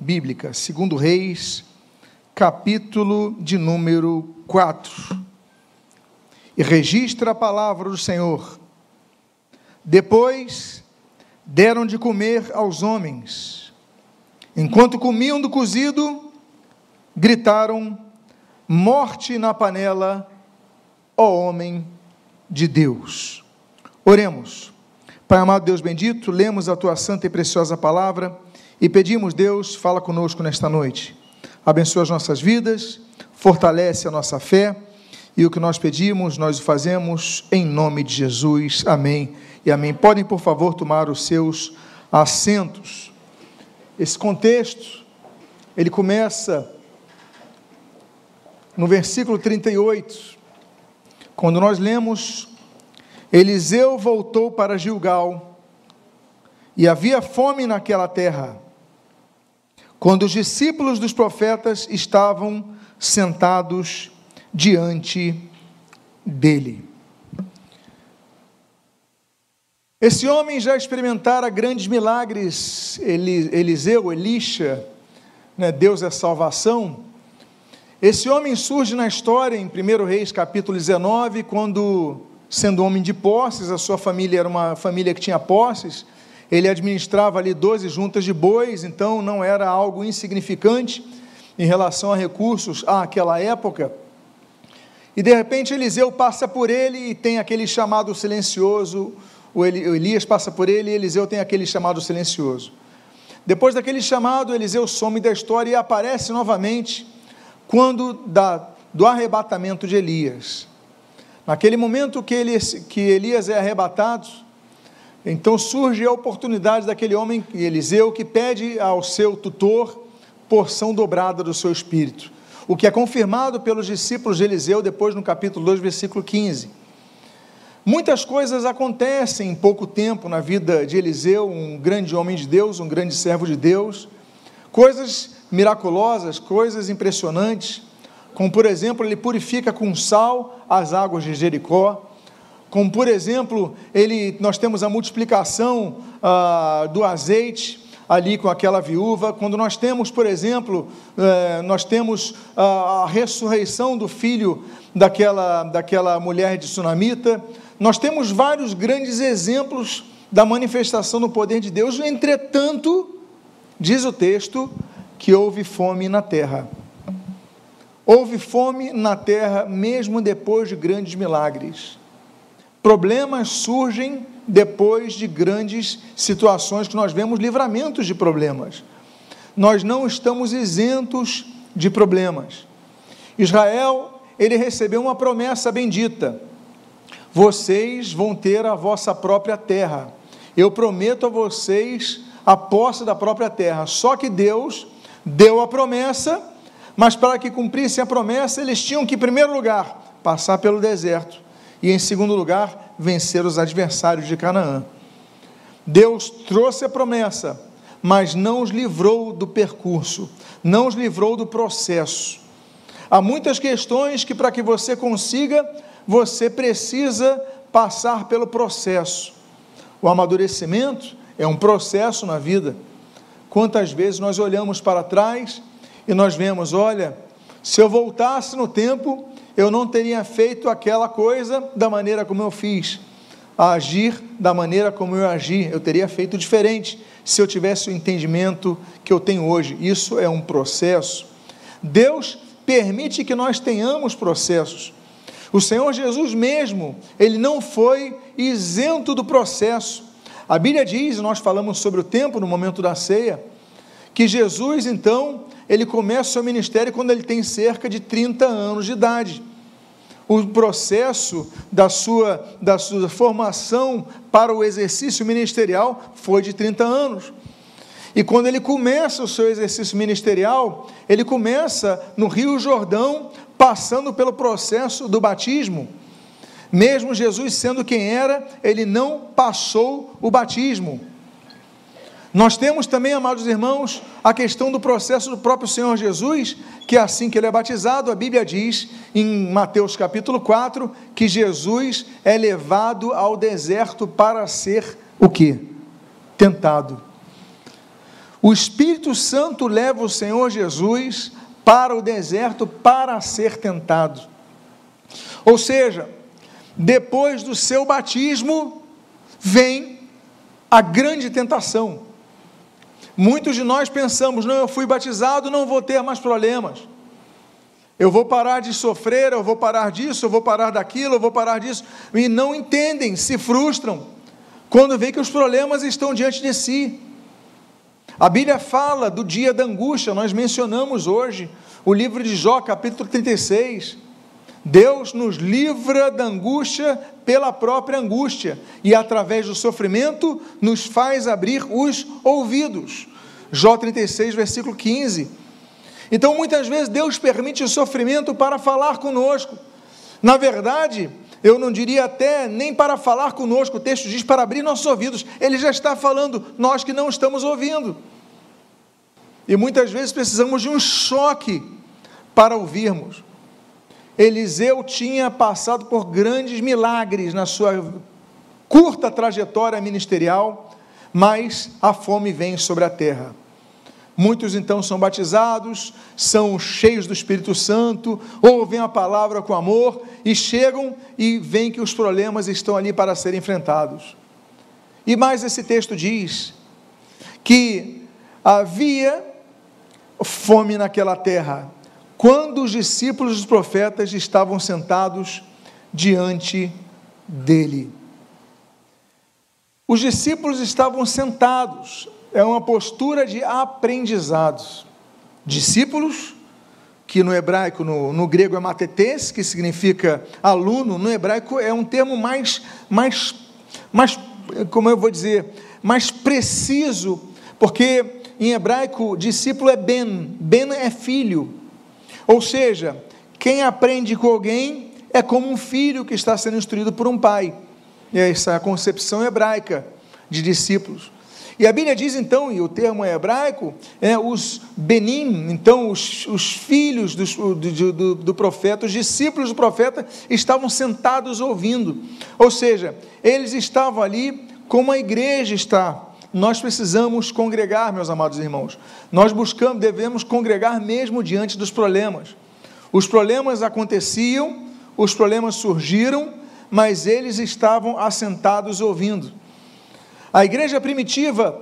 bíblica, segundo Reis, capítulo de número 4. E registra a palavra do Senhor. Depois deram de comer aos homens. Enquanto comiam do cozido, gritaram: Morte na panela, ó homem de Deus. Oremos. Pai amado Deus bendito, lemos a tua santa e preciosa palavra e pedimos, Deus, fala conosco nesta noite. Abençoa as nossas vidas, fortalece a nossa fé, e o que nós pedimos, nós o fazemos em nome de Jesus. Amém e amém. Podem, por favor, tomar os seus assentos. Esse contexto, ele começa no versículo 38, quando nós lemos: Eliseu voltou para Gilgal, e havia fome naquela terra quando os discípulos dos profetas estavam sentados diante dele. Esse homem já experimentara grandes milagres, Eliseu, Elisha, né, Deus é salvação. Esse homem surge na história em 1 Reis capítulo 19, quando, sendo homem de posses, a sua família era uma família que tinha posses, ele administrava ali 12 juntas de bois, então não era algo insignificante em relação a recursos àquela época. E de repente Eliseu passa por ele e tem aquele chamado silencioso, o Elias passa por ele e Eliseu tem aquele chamado silencioso. Depois daquele chamado, Eliseu some da história e aparece novamente quando da, do arrebatamento de Elias. Naquele momento que, ele, que Elias é arrebatado, então surge a oportunidade daquele homem, Eliseu, que pede ao seu tutor porção dobrada do seu espírito. O que é confirmado pelos discípulos de Eliseu depois no capítulo 2, versículo 15. Muitas coisas acontecem em pouco tempo na vida de Eliseu, um grande homem de Deus, um grande servo de Deus. Coisas miraculosas, coisas impressionantes, como por exemplo, ele purifica com sal as águas de Jericó como por exemplo, ele, nós temos a multiplicação ah, do azeite ali com aquela viúva, quando nós temos, por exemplo, eh, nós temos a, a ressurreição do filho daquela, daquela mulher de Sunamita, nós temos vários grandes exemplos da manifestação do poder de Deus, entretanto, diz o texto, que houve fome na terra. Houve fome na terra, mesmo depois de grandes milagres. Problemas surgem depois de grandes situações que nós vemos livramentos de problemas. Nós não estamos isentos de problemas. Israel, ele recebeu uma promessa bendita: vocês vão ter a vossa própria terra. Eu prometo a vocês a posse da própria terra. Só que Deus deu a promessa, mas para que cumprissem a promessa, eles tinham que, em primeiro lugar, passar pelo deserto e, em segundo lugar, vencer os adversários de Canaã. Deus trouxe a promessa, mas não os livrou do percurso, não os livrou do processo. Há muitas questões que, para que você consiga, você precisa passar pelo processo. O amadurecimento é um processo na vida. Quantas vezes nós olhamos para trás e nós vemos, olha, se eu voltasse no tempo, eu não teria feito aquela coisa da maneira como eu fiz, agir da maneira como eu agi, eu teria feito diferente se eu tivesse o entendimento que eu tenho hoje. Isso é um processo. Deus permite que nós tenhamos processos. O Senhor Jesus mesmo, ele não foi isento do processo. A Bíblia diz, nós falamos sobre o tempo no momento da ceia, que Jesus então ele começa o seu ministério quando ele tem cerca de 30 anos de idade. O processo da sua, da sua formação para o exercício ministerial foi de 30 anos. E quando ele começa o seu exercício ministerial, ele começa no Rio Jordão, passando pelo processo do batismo. Mesmo Jesus sendo quem era, ele não passou o batismo. Nós temos também, amados irmãos, a questão do processo do próprio Senhor Jesus, que é assim que ele é batizado, a Bíblia diz em Mateus capítulo 4 que Jesus é levado ao deserto para ser o que? Tentado. o Espírito Santo leva o Senhor Jesus para o deserto para ser tentado. Ou seja, depois do seu batismo, vem a grande tentação. Muitos de nós pensamos: não, eu fui batizado, não vou ter mais problemas. Eu vou parar de sofrer, eu vou parar disso, eu vou parar daquilo, eu vou parar disso. E não entendem, se frustram quando veem que os problemas estão diante de si. A Bíblia fala do dia da angústia, nós mencionamos hoje o livro de Jó, capítulo 36. Deus nos livra da angústia pela própria angústia e através do sofrimento nos faz abrir os ouvidos. Jó 36, versículo 15. Então, muitas vezes, Deus permite o sofrimento para falar conosco. Na verdade, eu não diria até nem para falar conosco, o texto diz para abrir nossos ouvidos. Ele já está falando, nós que não estamos ouvindo. E muitas vezes precisamos de um choque para ouvirmos. Eliseu tinha passado por grandes milagres na sua curta trajetória ministerial, mas a fome vem sobre a terra. Muitos então são batizados, são cheios do Espírito Santo, ouvem a palavra com amor e chegam e veem que os problemas estão ali para serem enfrentados. E mais esse texto diz que havia fome naquela terra, quando os discípulos dos profetas estavam sentados diante dele. Os discípulos estavam sentados, é uma postura de aprendizados. Discípulos, que no hebraico, no, no grego é matetes, que significa aluno, no hebraico é um termo mais, mais, mais, como eu vou dizer, mais preciso, porque em hebraico discípulo é ben, ben é filho. Ou seja, quem aprende com alguém é como um filho que está sendo instruído por um pai. Essa é a concepção hebraica de discípulos. E a Bíblia diz então, e o termo é hebraico, é os benim, então os, os filhos do, do, do profeta, os discípulos do profeta, estavam sentados ouvindo. Ou seja, eles estavam ali como a igreja está. Nós precisamos congregar, meus amados irmãos. Nós buscamos, devemos congregar mesmo diante dos problemas. Os problemas aconteciam, os problemas surgiram, mas eles estavam assentados ouvindo. A igreja primitiva,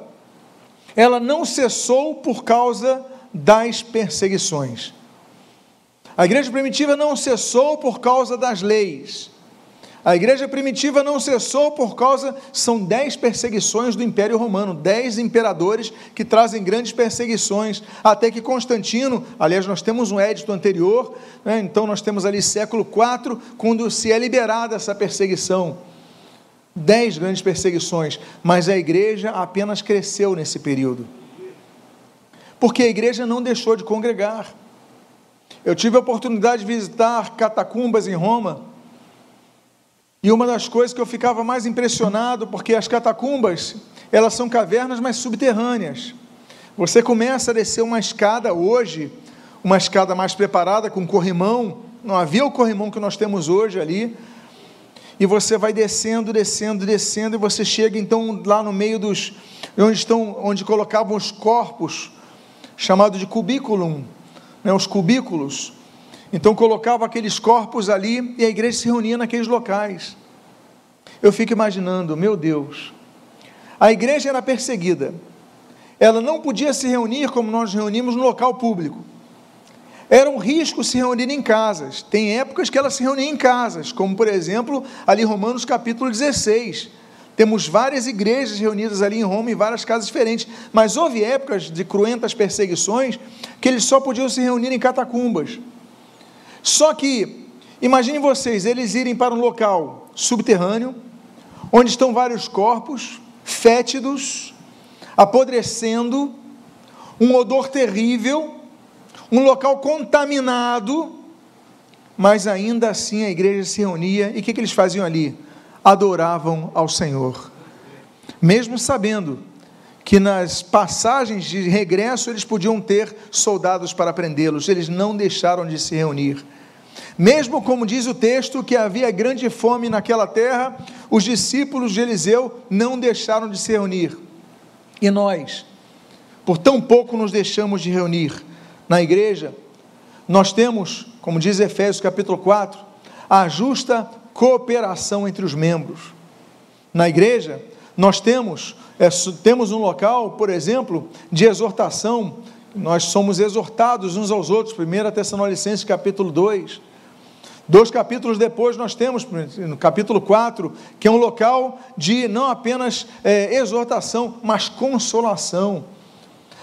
ela não cessou por causa das perseguições. A igreja primitiva não cessou por causa das leis. A igreja primitiva não cessou por causa, são dez perseguições do Império Romano, dez imperadores que trazem grandes perseguições, até que Constantino, aliás, nós temos um édito anterior, né, então nós temos ali século IV, quando se é liberada essa perseguição dez grandes perseguições, mas a igreja apenas cresceu nesse período. Porque a igreja não deixou de congregar. Eu tive a oportunidade de visitar catacumbas em Roma, e uma das coisas que eu ficava mais impressionado, porque as catacumbas, elas são cavernas, mas subterrâneas. Você começa a descer uma escada hoje, uma escada mais preparada, com corrimão, não havia o corrimão que nós temos hoje ali, e você vai descendo, descendo, descendo, e você chega então lá no meio dos onde estão, onde colocavam os corpos, chamado de cubículum, né, os cubículos. Então colocava aqueles corpos ali e a igreja se reunia naqueles locais. Eu fico imaginando, meu Deus, a igreja era perseguida. Ela não podia se reunir como nós reunimos no local público. Era um risco se reunir em casas. Tem épocas que ela se reunia em casas, como por exemplo, ali Romanos capítulo 16. Temos várias igrejas reunidas ali em Roma em várias casas diferentes, mas houve épocas de cruentas perseguições que eles só podiam se reunir em catacumbas. Só que, imaginem vocês, eles irem para um local subterrâneo, onde estão vários corpos fétidos, apodrecendo, um odor terrível, um local contaminado, mas ainda assim a igreja se reunia e o que, que eles faziam ali? Adoravam ao Senhor, mesmo sabendo que nas passagens de regresso eles podiam ter soldados para prendê-los, eles não deixaram de se reunir. Mesmo como diz o texto que havia grande fome naquela terra, os discípulos de Eliseu não deixaram de se reunir. E nós, por tão pouco nos deixamos de reunir. Na igreja, nós temos, como diz Efésios capítulo 4, a justa cooperação entre os membros. Na igreja, nós temos, é, temos um local, por exemplo, de exortação, nós somos exortados uns aos outros, 1 Tessalonicenses capítulo 2. Dois capítulos depois, nós temos, no capítulo 4, que é um local de não apenas é, exortação, mas consolação.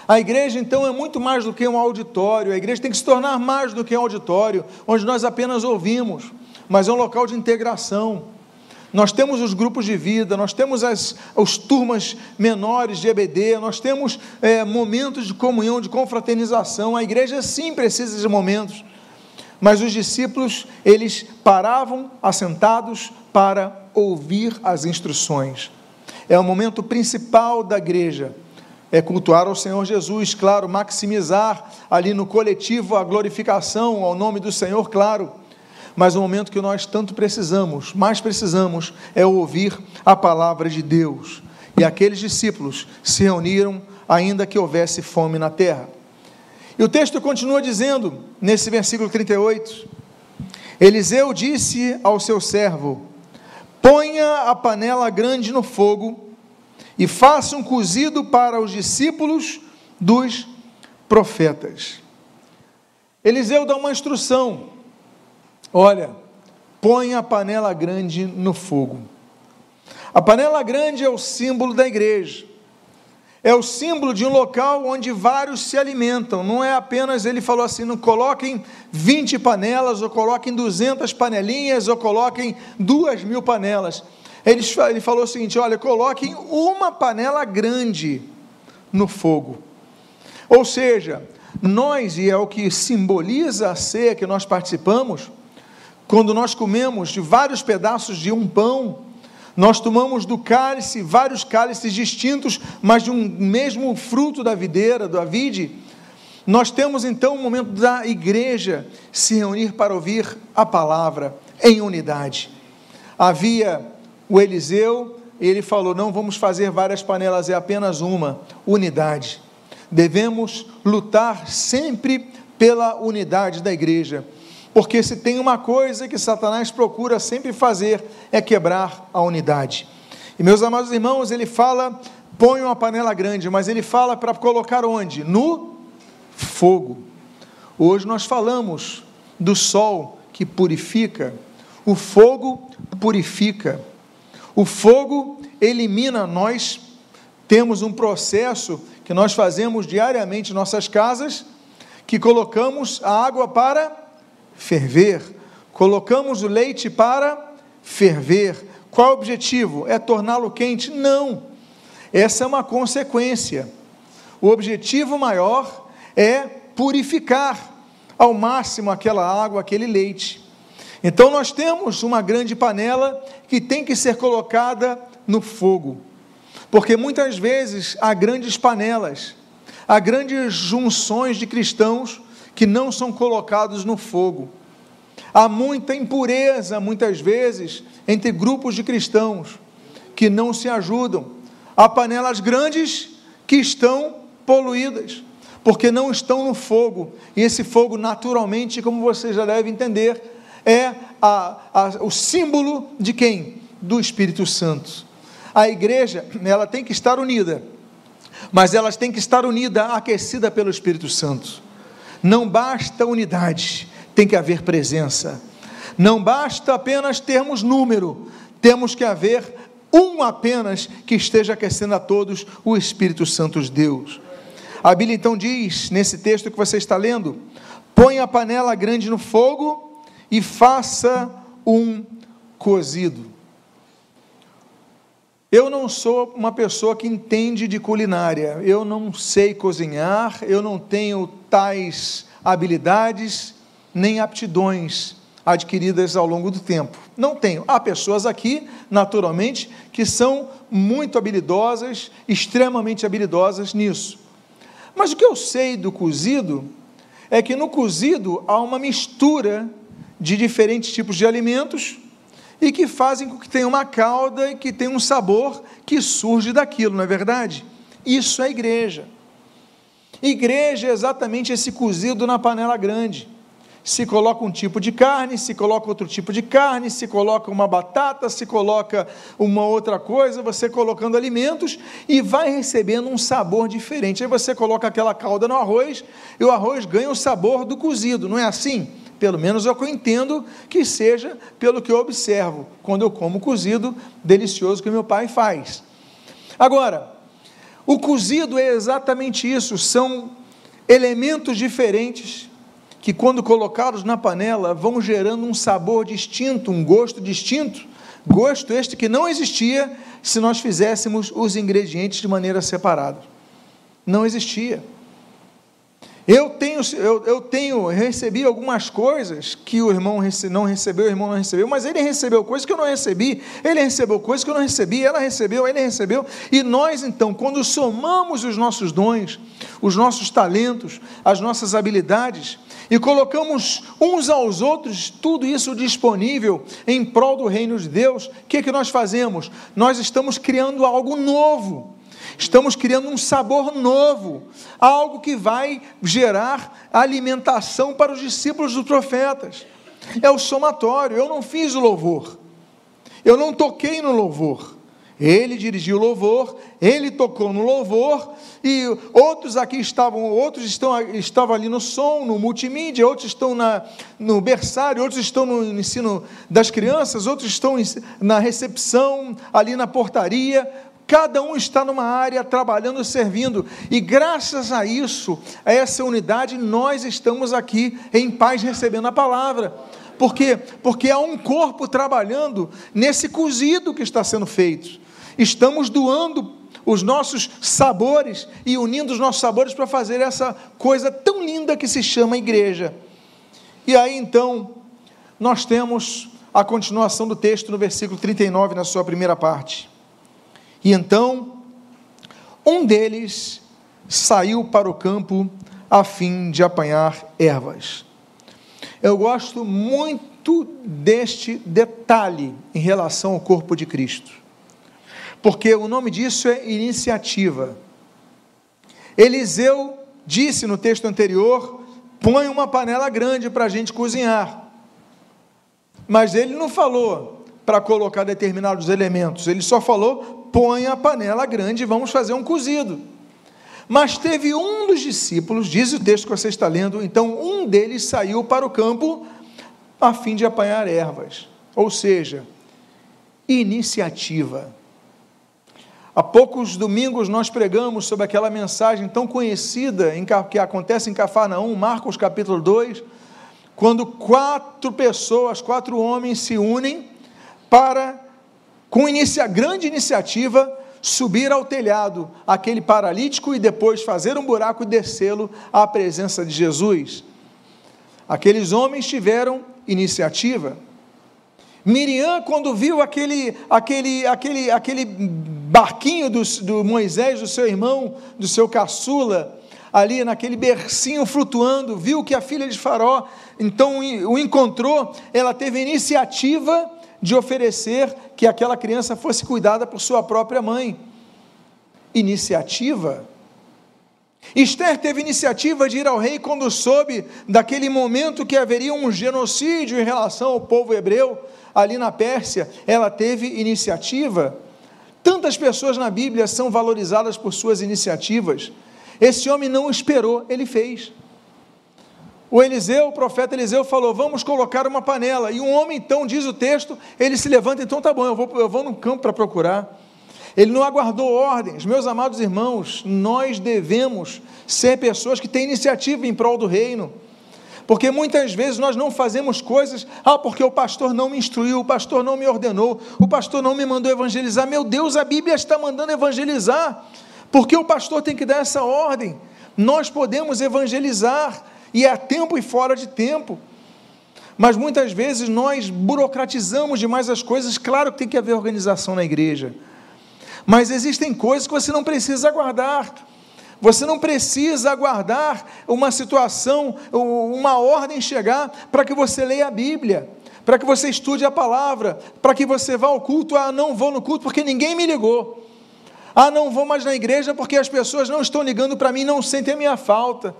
A igreja, então, é muito mais do que um auditório, a igreja tem que se tornar mais do que um auditório, onde nós apenas ouvimos, mas é um local de integração. Nós temos os grupos de vida, nós temos as, as turmas menores de EBD, nós temos é, momentos de comunhão, de confraternização. A igreja sim precisa de momentos. Mas os discípulos, eles paravam assentados para ouvir as instruções. É o momento principal da igreja. É cultuar ao Senhor Jesus, claro, maximizar ali no coletivo a glorificação ao nome do Senhor, claro mas o momento que nós tanto precisamos, mais precisamos, é ouvir a palavra de Deus. E aqueles discípulos se reuniram, ainda que houvesse fome na terra. E o texto continua dizendo, nesse versículo 38, Eliseu disse ao seu servo: Ponha a panela grande no fogo e faça um cozido para os discípulos dos profetas. Eliseu dá uma instrução Olha, põe a panela grande no fogo. A panela grande é o símbolo da igreja. É o símbolo de um local onde vários se alimentam. Não é apenas, ele falou assim, não coloquem 20 panelas, ou coloquem 200 panelinhas, ou coloquem duas mil panelas. Ele, ele falou o seguinte: olha, coloquem uma panela grande no fogo. Ou seja, nós, e é o que simboliza a ceia que nós participamos, quando nós comemos de vários pedaços de um pão, nós tomamos do cálice, vários cálices distintos, mas de um mesmo fruto da videira, da vide. Nós temos então o momento da igreja se reunir para ouvir a palavra em unidade. Havia o Eliseu, ele falou: não vamos fazer várias panelas, é apenas uma, unidade. Devemos lutar sempre pela unidade da igreja. Porque se tem uma coisa que Satanás procura sempre fazer é quebrar a unidade. E meus amados irmãos, ele fala, põe uma panela grande, mas ele fala para colocar onde? No fogo. Hoje nós falamos do sol que purifica, o fogo purifica. O fogo elimina, nós temos um processo que nós fazemos diariamente em nossas casas, que colocamos a água para ferver. Colocamos o leite para ferver. Qual é o objetivo? É torná-lo quente? Não. Essa é uma consequência. O objetivo maior é purificar ao máximo aquela água, aquele leite. Então nós temos uma grande panela que tem que ser colocada no fogo. Porque muitas vezes há grandes panelas, há grandes junções de cristãos que não são colocados no fogo. Há muita impureza, muitas vezes, entre grupos de cristãos que não se ajudam. Há panelas grandes que estão poluídas, porque não estão no fogo. E esse fogo, naturalmente, como você já deve entender, é a, a, o símbolo de quem? Do Espírito Santo. A igreja, ela tem que estar unida, mas ela tem que estar unida, aquecida pelo Espírito Santo. Não basta unidade, tem que haver presença. Não basta apenas termos número, temos que haver um apenas que esteja aquecendo a todos, o Espírito Santo de Deus. A Bíblia então diz, nesse texto que você está lendo: põe a panela grande no fogo e faça um cozido. Eu não sou uma pessoa que entende de culinária, eu não sei cozinhar, eu não tenho tais habilidades nem aptidões adquiridas ao longo do tempo. Não tenho. Há pessoas aqui, naturalmente, que são muito habilidosas, extremamente habilidosas nisso. Mas o que eu sei do cozido é que no cozido há uma mistura de diferentes tipos de alimentos e que fazem com que tenha uma calda e que tenha um sabor que surge daquilo, não é verdade? Isso é igreja. Igreja é exatamente esse cozido na panela grande. Se coloca um tipo de carne, se coloca outro tipo de carne, se coloca uma batata, se coloca uma outra coisa, você colocando alimentos e vai recebendo um sabor diferente. Aí você coloca aquela calda no arroz e o arroz ganha o sabor do cozido, não é assim? Pelo menos é o que eu entendo que seja pelo que eu observo quando eu como cozido delicioso que meu pai faz. Agora, o cozido é exatamente isso, são elementos diferentes que, quando colocados na panela, vão gerando um sabor distinto, um gosto distinto. Gosto este que não existia se nós fizéssemos os ingredientes de maneira separada. Não existia. Eu tenho, eu, eu tenho, recebi algumas coisas que o irmão não recebeu, o irmão não recebeu, mas ele recebeu coisas que eu não recebi, ele recebeu coisas que eu não recebi, ela recebeu, ele recebeu, e nós então, quando somamos os nossos dons, os nossos talentos, as nossas habilidades, e colocamos uns aos outros tudo isso disponível em prol do reino de Deus, o que, é que nós fazemos? Nós estamos criando algo novo Estamos criando um sabor novo, algo que vai gerar alimentação para os discípulos dos profetas. É o somatório. Eu não fiz o louvor, eu não toquei no louvor. Ele dirigiu o louvor, ele tocou no louvor, e outros aqui estavam, outros estão, estavam ali no som, no multimídia, outros estão na, no berçário, outros estão no ensino das crianças, outros estão na recepção, ali na portaria, Cada um está numa área trabalhando, servindo, e graças a isso, a essa unidade, nós estamos aqui em paz recebendo a palavra. Por quê? Porque há um corpo trabalhando nesse cozido que está sendo feito. Estamos doando os nossos sabores e unindo os nossos sabores para fazer essa coisa tão linda que se chama igreja. E aí então, nós temos a continuação do texto no versículo 39, na sua primeira parte. E então, um deles saiu para o campo a fim de apanhar ervas. Eu gosto muito deste detalhe em relação ao corpo de Cristo, porque o nome disso é iniciativa. Eliseu disse no texto anterior: põe uma panela grande para a gente cozinhar. Mas ele não falou para colocar determinados elementos, ele só falou põe a panela grande e vamos fazer um cozido. Mas teve um dos discípulos, diz o texto que você está lendo, então um deles saiu para o campo a fim de apanhar ervas. Ou seja, iniciativa. Há poucos domingos nós pregamos sobre aquela mensagem tão conhecida que acontece em Cafarnaum, Marcos capítulo 2, quando quatro pessoas, quatro homens se unem para com inicia, grande iniciativa, subir ao telhado aquele paralítico e depois fazer um buraco e descê-lo à presença de Jesus. Aqueles homens tiveram iniciativa. Miriam, quando viu aquele, aquele, aquele, aquele barquinho do, do Moisés, do seu irmão, do seu caçula, ali naquele bercinho flutuando, viu que a filha de Faró então o encontrou, ela teve iniciativa de oferecer que aquela criança fosse cuidada por sua própria mãe. Iniciativa. Esther teve iniciativa de ir ao rei quando soube daquele momento que haveria um genocídio em relação ao povo hebreu ali na Pérsia. Ela teve iniciativa. Tantas pessoas na Bíblia são valorizadas por suas iniciativas. Esse homem não esperou, ele fez. O Eliseu, o profeta Eliseu falou: Vamos colocar uma panela. E um homem, então, diz o texto, ele se levanta, então tá bom, eu vou, eu vou no campo para procurar. Ele não aguardou ordens. Meus amados irmãos, nós devemos ser pessoas que têm iniciativa em prol do reino. Porque muitas vezes nós não fazemos coisas, ah, porque o pastor não me instruiu, o pastor não me ordenou, o pastor não me mandou evangelizar. Meu Deus, a Bíblia está mandando evangelizar. Porque o pastor tem que dar essa ordem. Nós podemos evangelizar e é a tempo e fora de tempo. Mas muitas vezes nós burocratizamos demais as coisas. Claro que tem que haver organização na igreja, mas existem coisas que você não precisa aguardar. Você não precisa aguardar uma situação, uma ordem chegar para que você leia a Bíblia, para que você estude a palavra, para que você vá ao culto. Ah, não vou no culto porque ninguém me ligou. Ah, não vou mais na igreja porque as pessoas não estão ligando para mim, não sentem a minha falta.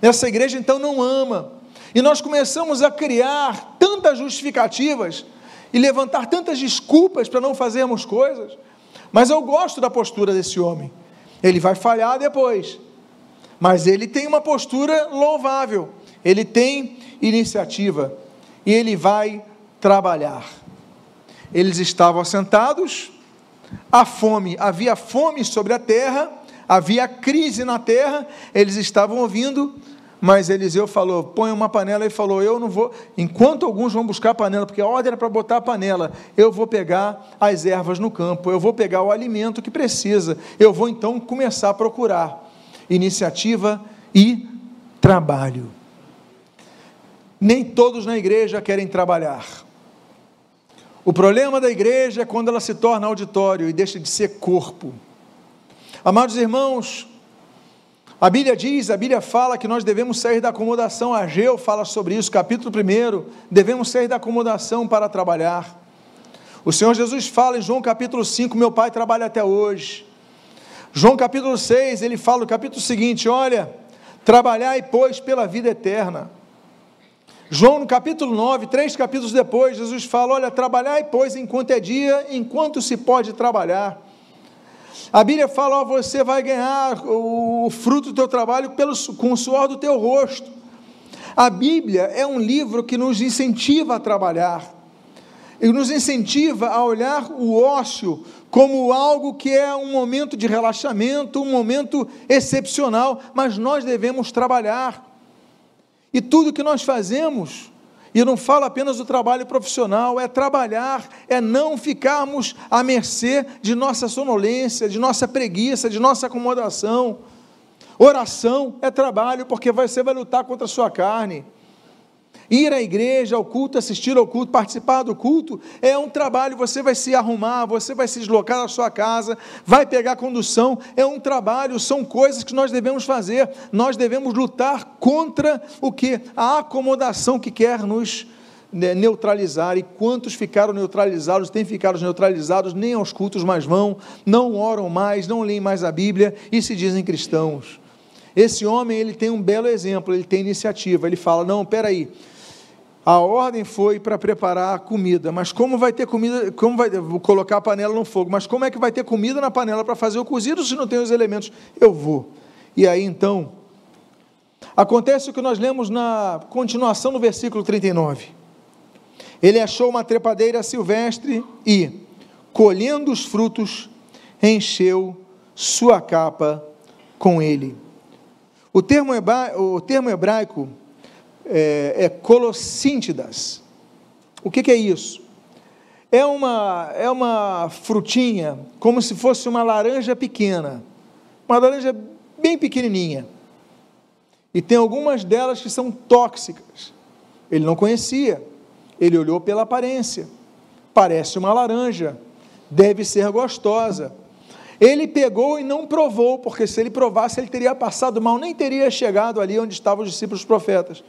Essa igreja então não ama. E nós começamos a criar tantas justificativas e levantar tantas desculpas para não fazermos coisas. Mas eu gosto da postura desse homem. Ele vai falhar depois, mas ele tem uma postura louvável, ele tem iniciativa e ele vai trabalhar. Eles estavam assentados, a fome, havia fome sobre a terra, havia crise na terra, eles estavam ouvindo, mas Eliseu falou: põe uma panela e falou: Eu não vou, enquanto alguns vão buscar a panela, porque a ordem era para botar a panela, eu vou pegar as ervas no campo, eu vou pegar o alimento que precisa, eu vou então começar a procurar iniciativa e trabalho. Nem todos na igreja querem trabalhar. O problema da igreja é quando ela se torna auditório e deixa de ser corpo. Amados irmãos, a Bíblia diz, a Bíblia fala que nós devemos sair da acomodação. Ageu fala sobre isso, capítulo 1. Devemos sair da acomodação para trabalhar. O Senhor Jesus fala em João capítulo 5: Meu pai trabalha até hoje. João capítulo 6, ele fala no capítulo seguinte: Olha, trabalhai, pois, pela vida eterna. João, no capítulo 9, três capítulos depois, Jesus fala: Olha, trabalhai, pois, enquanto é dia, enquanto se pode trabalhar. A Bíblia fala: ó, você vai ganhar o fruto do teu trabalho pelo, com o suor do teu rosto. A Bíblia é um livro que nos incentiva a trabalhar, e nos incentiva a olhar o ócio como algo que é um momento de relaxamento, um momento excepcional, mas nós devemos trabalhar. E tudo que nós fazemos, e não falo apenas do trabalho profissional, é trabalhar, é não ficarmos à mercê de nossa sonolência, de nossa preguiça, de nossa acomodação. Oração é trabalho, porque você vai lutar contra a sua carne. Ir à igreja, ao culto, assistir ao culto, participar do culto, é um trabalho. Você vai se arrumar, você vai se deslocar da sua casa, vai pegar condução, é um trabalho, são coisas que nós devemos fazer. Nós devemos lutar contra o que? A acomodação que quer nos né, neutralizar. E quantos ficaram neutralizados, têm ficado neutralizados, nem aos cultos mais vão, não oram mais, não leem mais a Bíblia e se dizem cristãos. Esse homem, ele tem um belo exemplo, ele tem iniciativa. Ele fala: "Não, peraí, aí a ordem foi para preparar a comida, mas como vai ter comida, como vai vou colocar a panela no fogo, mas como é que vai ter comida na panela para fazer o cozido se não tem os elementos? Eu vou. E aí então, acontece o que nós lemos na continuação do versículo 39. Ele achou uma trepadeira silvestre e, colhendo os frutos, encheu sua capa com ele. O termo, o termo hebraico é, é colossíntidas. O que, que é isso? É uma, é uma frutinha, como se fosse uma laranja pequena, uma laranja bem pequenininha. E tem algumas delas que são tóxicas. Ele não conhecia, ele olhou pela aparência. Parece uma laranja, deve ser gostosa. Ele pegou e não provou, porque se ele provasse, ele teria passado mal, nem teria chegado ali onde estavam os discípulos profetas.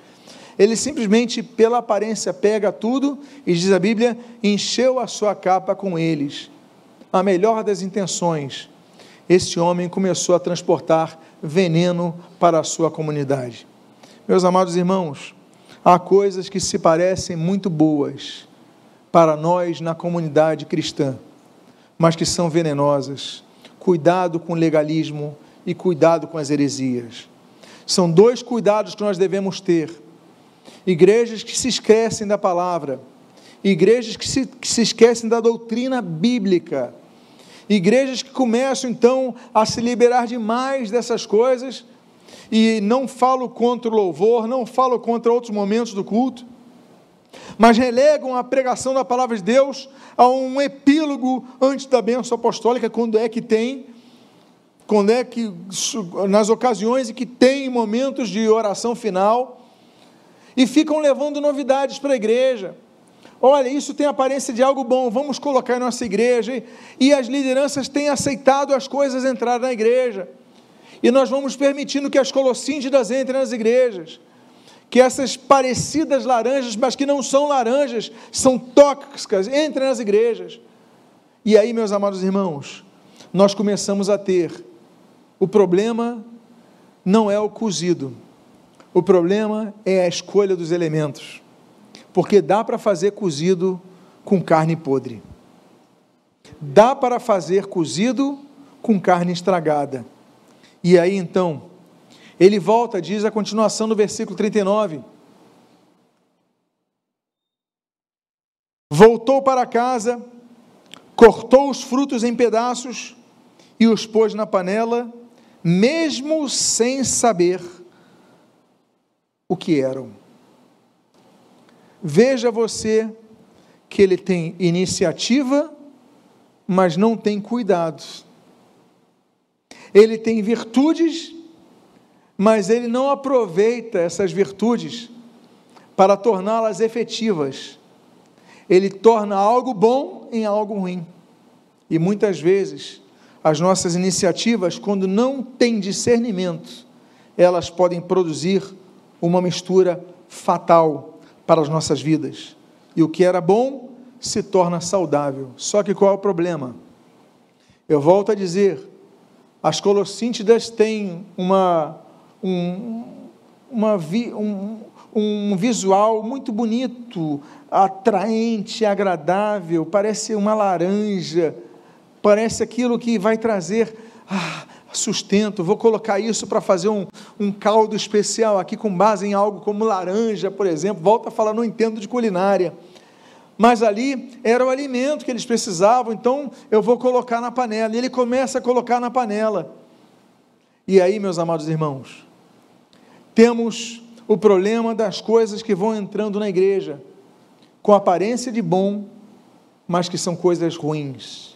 Ele simplesmente, pela aparência, pega tudo e diz a Bíblia: encheu a sua capa com eles. A melhor das intenções, esse homem começou a transportar veneno para a sua comunidade. Meus amados irmãos, há coisas que se parecem muito boas para nós na comunidade cristã, mas que são venenosas. Cuidado com o legalismo e cuidado com as heresias. São dois cuidados que nós devemos ter igrejas que se esquecem da palavra, igrejas que se, que se esquecem da doutrina bíblica, igrejas que começam então a se liberar demais dessas coisas, e não falo contra o louvor, não falo contra outros momentos do culto, mas relegam a pregação da palavra de Deus a um epílogo antes da bênção apostólica, quando é que tem, quando é que, nas ocasiões em que tem momentos de oração final, e ficam levando novidades para a igreja. Olha, isso tem aparência de algo bom, vamos colocar em nossa igreja. E as lideranças têm aceitado as coisas entrar na igreja. E nós vamos permitindo que as colossíndidas entrem nas igrejas. Que essas parecidas laranjas, mas que não são laranjas, são tóxicas, entrem nas igrejas. E aí, meus amados irmãos, nós começamos a ter o problema não é o cozido, o problema é a escolha dos elementos, porque dá para fazer cozido com carne podre, dá para fazer cozido com carne estragada. E aí então, ele volta, diz a continuação do versículo 39. Voltou para casa, cortou os frutos em pedaços e os pôs na panela, mesmo sem saber o que eram. Veja você que ele tem iniciativa, mas não tem cuidado. Ele tem virtudes, mas ele não aproveita essas virtudes para torná-las efetivas. Ele torna algo bom em algo ruim. E muitas vezes, as nossas iniciativas, quando não têm discernimento, elas podem produzir uma mistura fatal para as nossas vidas. E o que era bom se torna saudável. Só que qual é o problema? Eu volto a dizer, as colossíntidas têm uma, um, uma vi, um, um visual muito bonito, atraente, agradável, parece uma laranja, parece aquilo que vai trazer ah, sustento, vou colocar isso para fazer um, um caldo especial aqui com base em algo como laranja, por exemplo. Volta a falar, não entendo de culinária. Mas ali era o alimento que eles precisavam, então eu vou colocar na panela. E ele começa a colocar na panela. E aí, meus amados irmãos, temos o problema das coisas que vão entrando na igreja, com aparência de bom, mas que são coisas ruins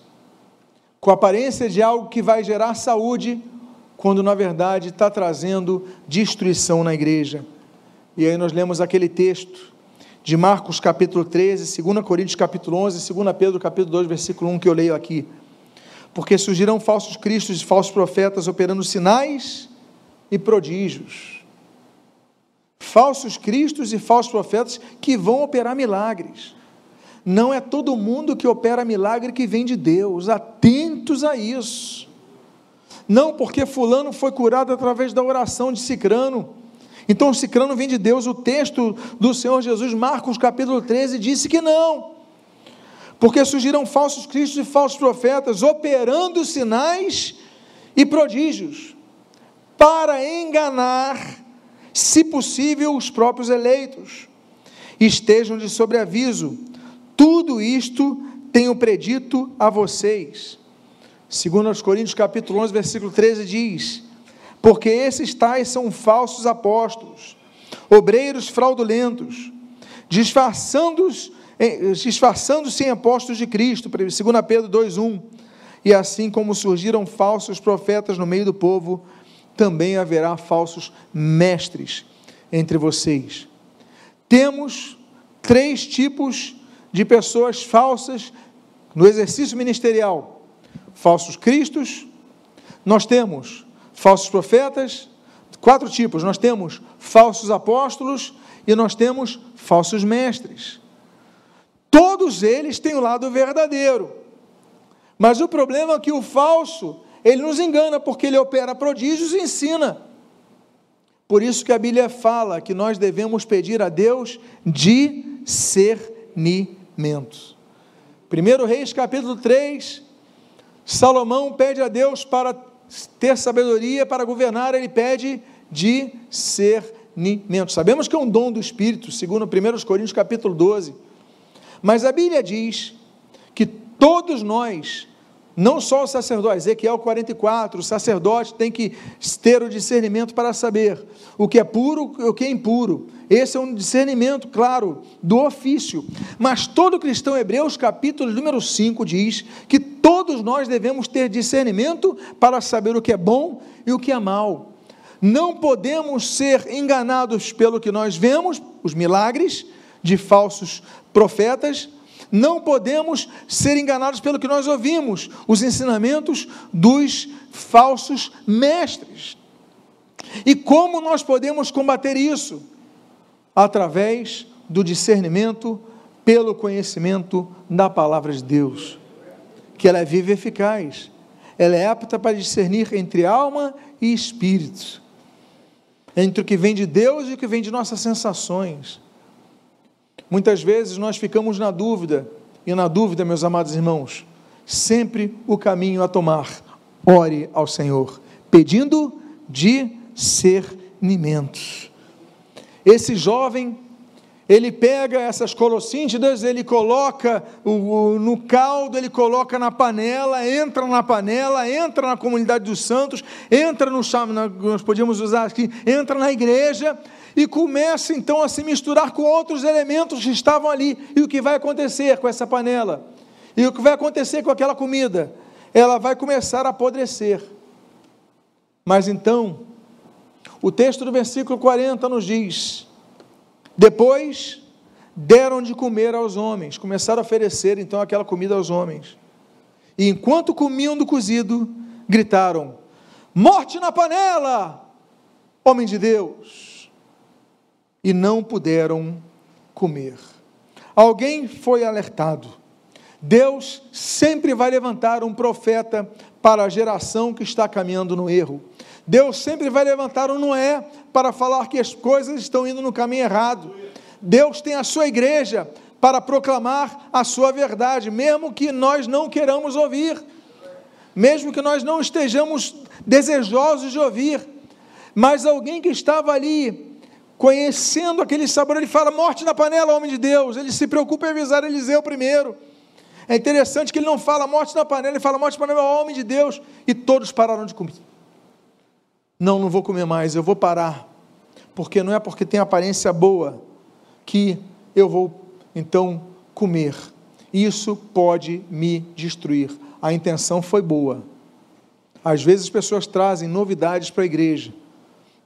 com a aparência de algo que vai gerar saúde, quando na verdade está trazendo destruição na igreja. E aí nós lemos aquele texto de Marcos capítulo 13, 2 Coríntios capítulo 11, 2 Pedro capítulo 2, versículo 1 que eu leio aqui. Porque surgirão falsos cristos e falsos profetas operando sinais e prodígios. Falsos cristos e falsos profetas que vão operar milagres. Não é todo mundo que opera milagre que vem de Deus, atentos a isso. Não porque Fulano foi curado através da oração de Cicrano. Então, Cicrano vem de Deus. O texto do Senhor Jesus, Marcos capítulo 13, disse que não. Porque surgiram falsos cristos e falsos profetas, operando sinais e prodígios, para enganar, se possível, os próprios eleitos. Estejam de sobreaviso, tudo isto tenho predito a vocês. Segundo aos Coríntios capítulo 11, versículo 13 diz: Porque esses tais são falsos apóstolos, obreiros fraudulentos, disfarçando-se disfarçando em apóstolos de Cristo, 2 Pedro 2,1. E assim como surgiram falsos profetas no meio do povo, também haverá falsos mestres entre vocês. Temos três tipos de pessoas falsas no exercício ministerial. Falsos cristos, nós temos falsos profetas, quatro tipos: nós temos falsos apóstolos e nós temos falsos mestres. Todos eles têm o lado verdadeiro. Mas o problema é que o falso, ele nos engana porque ele opera prodígios e ensina. Por isso que a Bíblia fala que nós devemos pedir a Deus discernimento mandamentos. 1 Reis capítulo 3, Salomão pede a Deus para ter sabedoria para governar, ele pede discernimento. Sabemos que é um dom do Espírito, segundo 1 Coríntios capítulo 12. Mas a Bíblia diz que todos nós não só o sacerdote, Ezequiel 44, o sacerdote tem que ter o discernimento para saber o que é puro e o que é impuro. Esse é um discernimento, claro, do ofício. Mas todo cristão, Hebreus capítulo número 5, diz que todos nós devemos ter discernimento para saber o que é bom e o que é mal. Não podemos ser enganados pelo que nós vemos, os milagres de falsos profetas, não podemos ser enganados pelo que nós ouvimos, os ensinamentos dos falsos mestres. E como nós podemos combater isso? Através do discernimento pelo conhecimento da palavra de Deus, que ela é viva e eficaz. ela é apta para discernir entre alma e espírito, entre o que vem de Deus e o que vem de nossas sensações. Muitas vezes nós ficamos na dúvida, e na dúvida, meus amados irmãos, sempre o caminho a tomar. Ore ao Senhor, pedindo discernimentos. Esse jovem ele pega essas colossíntidas, ele coloca no caldo, ele coloca na panela, entra na panela, entra na comunidade dos santos, entra no chame, nós podíamos usar aqui, entra na igreja e começa então a se misturar com outros elementos que estavam ali. E o que vai acontecer com essa panela? E o que vai acontecer com aquela comida? Ela vai começar a apodrecer. Mas então, o texto do versículo 40 nos diz: depois deram de comer aos homens, começaram a oferecer então aquela comida aos homens. E enquanto comiam do cozido, gritaram: Morte na panela, homem de Deus! E não puderam comer. Alguém foi alertado. Deus sempre vai levantar um profeta para a geração que está caminhando no erro. Deus sempre vai levantar um Noé para falar que as coisas estão indo no caminho errado. Deus tem a sua igreja para proclamar a sua verdade, mesmo que nós não queiramos ouvir, mesmo que nós não estejamos desejosos de ouvir, mas alguém que estava ali conhecendo aquele sabor, ele fala: morte na panela, homem de Deus. Ele se preocupa em avisar Eliseu primeiro. É interessante que ele não fala morte na panela, ele fala morte na panela, homem de Deus, e todos pararam de comer. Não, não vou comer mais, eu vou parar. Porque não é porque tem aparência boa que eu vou então comer. Isso pode me destruir. A intenção foi boa. Às vezes as pessoas trazem novidades para a igreja,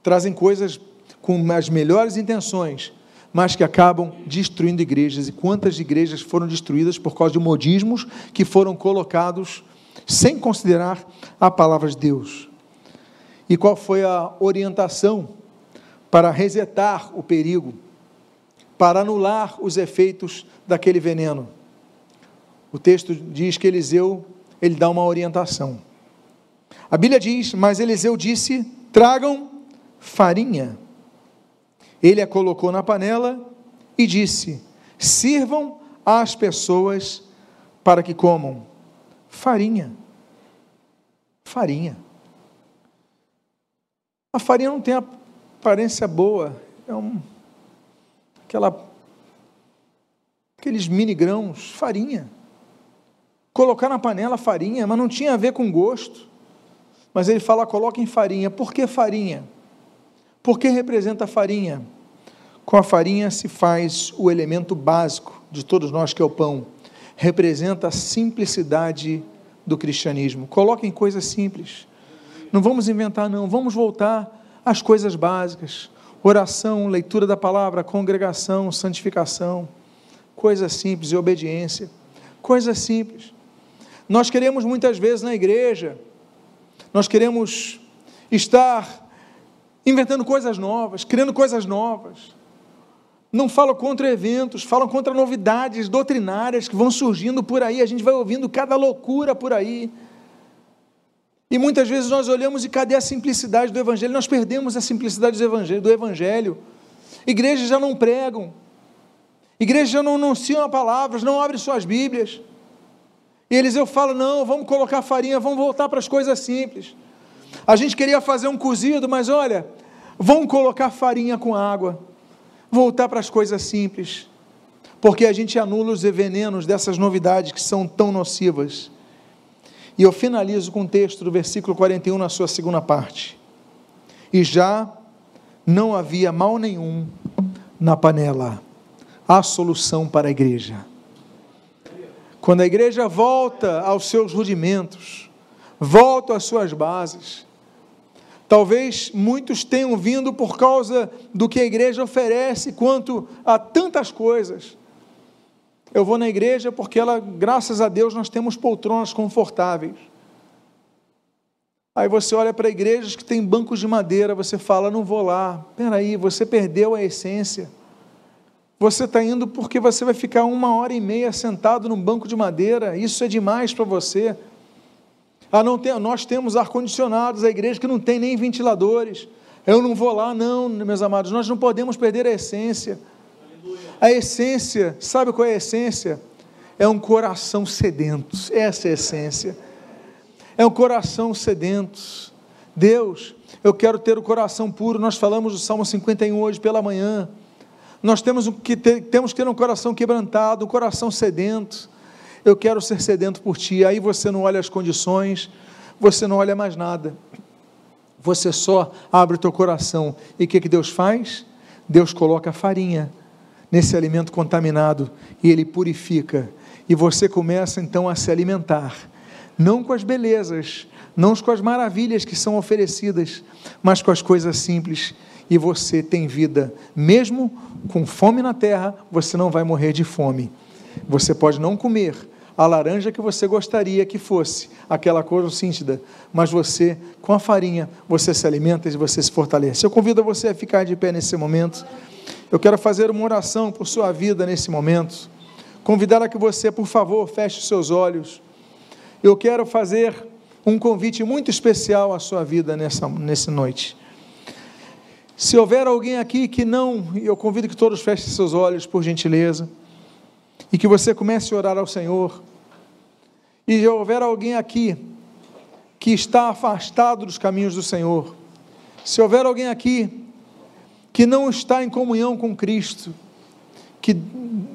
trazem coisas com as melhores intenções, mas que acabam destruindo igrejas. E quantas igrejas foram destruídas por causa de modismos que foram colocados sem considerar a palavra de Deus? E qual foi a orientação para resetar o perigo, para anular os efeitos daquele veneno? O texto diz que Eliseu, ele dá uma orientação. A Bíblia diz: "Mas Eliseu disse: Tragam farinha". Ele a colocou na panela e disse: Sirvam às pessoas para que comam farinha. Farinha. A farinha não tem aparência boa, é um, aquela, aqueles mini grãos, farinha. Colocar na panela farinha, mas não tinha a ver com gosto. Mas ele fala, coloca em farinha. Por que farinha? Por que representa farinha? Com a farinha se faz o elemento básico de todos nós, que é o pão. Representa a simplicidade do cristianismo. Coloquem coisas simples. Não vamos inventar, não. Vamos voltar às coisas básicas: oração, leitura da palavra, congregação, santificação, coisas simples e obediência. Coisas simples. Nós queremos muitas vezes na igreja, nós queremos estar inventando coisas novas, criando coisas novas. Não falam contra eventos, falam contra novidades doutrinárias que vão surgindo por aí, a gente vai ouvindo cada loucura por aí. E muitas vezes nós olhamos e cadê a simplicidade do Evangelho? Nós perdemos a simplicidade do Evangelho. Do evangelho. Igrejas já não pregam, igrejas já não anunciam palavras, não abrem suas Bíblias. E Eliseu fala: não, vamos colocar farinha, vamos voltar para as coisas simples. A gente queria fazer um cozido, mas olha, vamos colocar farinha com água, voltar para as coisas simples, porque a gente anula os venenos dessas novidades que são tão nocivas. E eu finalizo com o texto do versículo 41 na sua segunda parte. E já não havia mal nenhum na panela. Há solução para a igreja. Quando a igreja volta aos seus rudimentos, volta às suas bases, Talvez muitos tenham vindo por causa do que a igreja oferece quanto a tantas coisas. Eu vou na igreja porque ela, graças a Deus, nós temos poltronas confortáveis. Aí você olha para igrejas que tem bancos de madeira, você fala, não vou lá. Peraí, você perdeu a essência. Você está indo porque você vai ficar uma hora e meia sentado num banco de madeira. Isso é demais para você. Ah, não tem, nós temos ar-condicionados, a igreja que não tem nem ventiladores. Eu não vou lá, não, meus amados. Nós não podemos perder a essência. A essência, sabe qual é a essência? É um coração sedento. Essa é a essência. É um coração sedento. Deus, eu quero ter o coração puro. Nós falamos do Salmo 51 hoje pela manhã. Nós temos que ter, temos que ter um coração quebrantado, um coração sedento. Eu quero ser sedento por ti. Aí você não olha as condições, você não olha mais nada. Você só abre o teu coração. E o que, que Deus faz? Deus coloca farinha nesse alimento contaminado e ele purifica. E você começa então a se alimentar, não com as belezas, não com as maravilhas que são oferecidas, mas com as coisas simples. E você tem vida, mesmo com fome na terra, você não vai morrer de fome. Você pode não comer, a laranja que você gostaria que fosse, aquela cor cíntida, mas você, com a farinha, você se alimenta e você se fortalece. Eu convido você a ficar de pé nesse momento. Eu quero fazer uma oração por sua vida nesse momento. Convidar a que você, por favor, feche os seus olhos. Eu quero fazer um convite muito especial à sua vida nessa, nessa noite. Se houver alguém aqui que não, eu convido que todos fechem seus olhos, por gentileza e que você comece a orar ao Senhor. E se houver alguém aqui que está afastado dos caminhos do Senhor, se houver alguém aqui que não está em comunhão com Cristo, que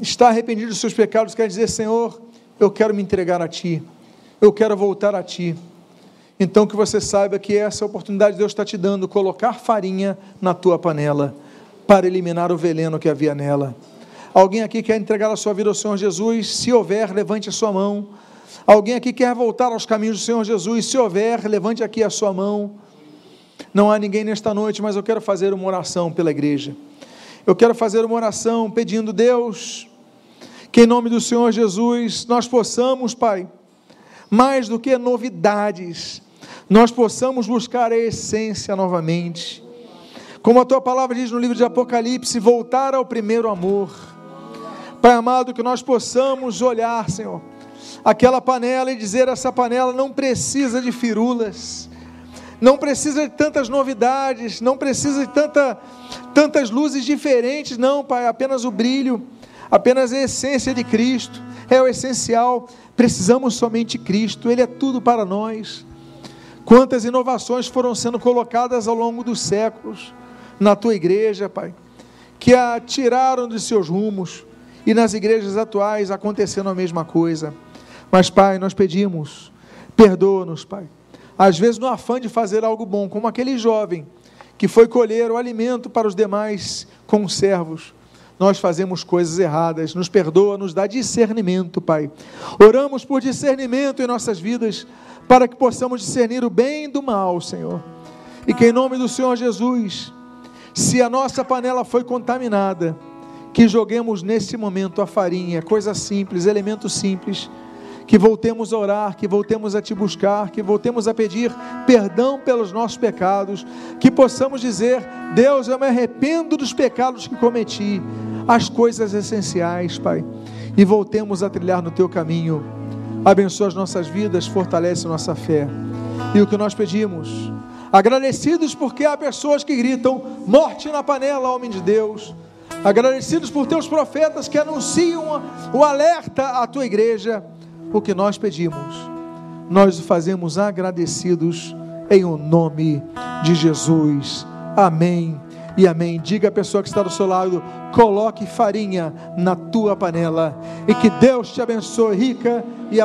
está arrependido dos seus pecados, quer dizer, Senhor, eu quero me entregar a Ti, eu quero voltar a Ti. Então que você saiba que essa oportunidade Deus está te dando, colocar farinha na tua panela, para eliminar o veneno que havia nela. Alguém aqui quer entregar a sua vida ao Senhor Jesus? Se houver, levante a sua mão. Alguém aqui quer voltar aos caminhos do Senhor Jesus? Se houver, levante aqui a sua mão. Não há ninguém nesta noite, mas eu quero fazer uma oração pela igreja. Eu quero fazer uma oração pedindo, Deus, que em nome do Senhor Jesus nós possamos, Pai, mais do que novidades, nós possamos buscar a essência novamente. Como a tua palavra diz no livro de Apocalipse, voltar ao primeiro amor. Pai amado, que nós possamos olhar, Senhor, aquela panela e dizer: essa panela não precisa de firulas, não precisa de tantas novidades, não precisa de tanta, tantas luzes diferentes, não, Pai, apenas o brilho, apenas a essência de Cristo, é o essencial. Precisamos somente de Cristo, Ele é tudo para nós. Quantas inovações foram sendo colocadas ao longo dos séculos na tua igreja, Pai, que a tiraram de seus rumos e nas igrejas atuais acontecendo a mesma coisa. Mas, Pai, nós pedimos, perdoa-nos, Pai. Às vezes, no afã de fazer algo bom, como aquele jovem que foi colher o alimento para os demais conservos, nós fazemos coisas erradas. Nos perdoa, nos dá discernimento, Pai. Oramos por discernimento em nossas vidas, para que possamos discernir o bem do mal, Senhor. E que em nome do Senhor Jesus, se a nossa panela foi contaminada, que joguemos nesse momento a farinha, coisa simples, elemento simples, que voltemos a orar, que voltemos a te buscar, que voltemos a pedir perdão pelos nossos pecados, que possamos dizer: Deus, eu me arrependo dos pecados que cometi, as coisas essenciais, Pai, e voltemos a trilhar no teu caminho. Abençoa as nossas vidas, fortalece nossa fé. E o que nós pedimos, agradecidos porque há pessoas que gritam: morte na panela, homem de Deus agradecidos por teus profetas que anunciam o alerta à tua igreja, o que nós pedimos, nós o fazemos agradecidos em o nome de Jesus. Amém e amém. Diga à pessoa que está do seu lado: coloque farinha na tua panela e que Deus te abençoe rica e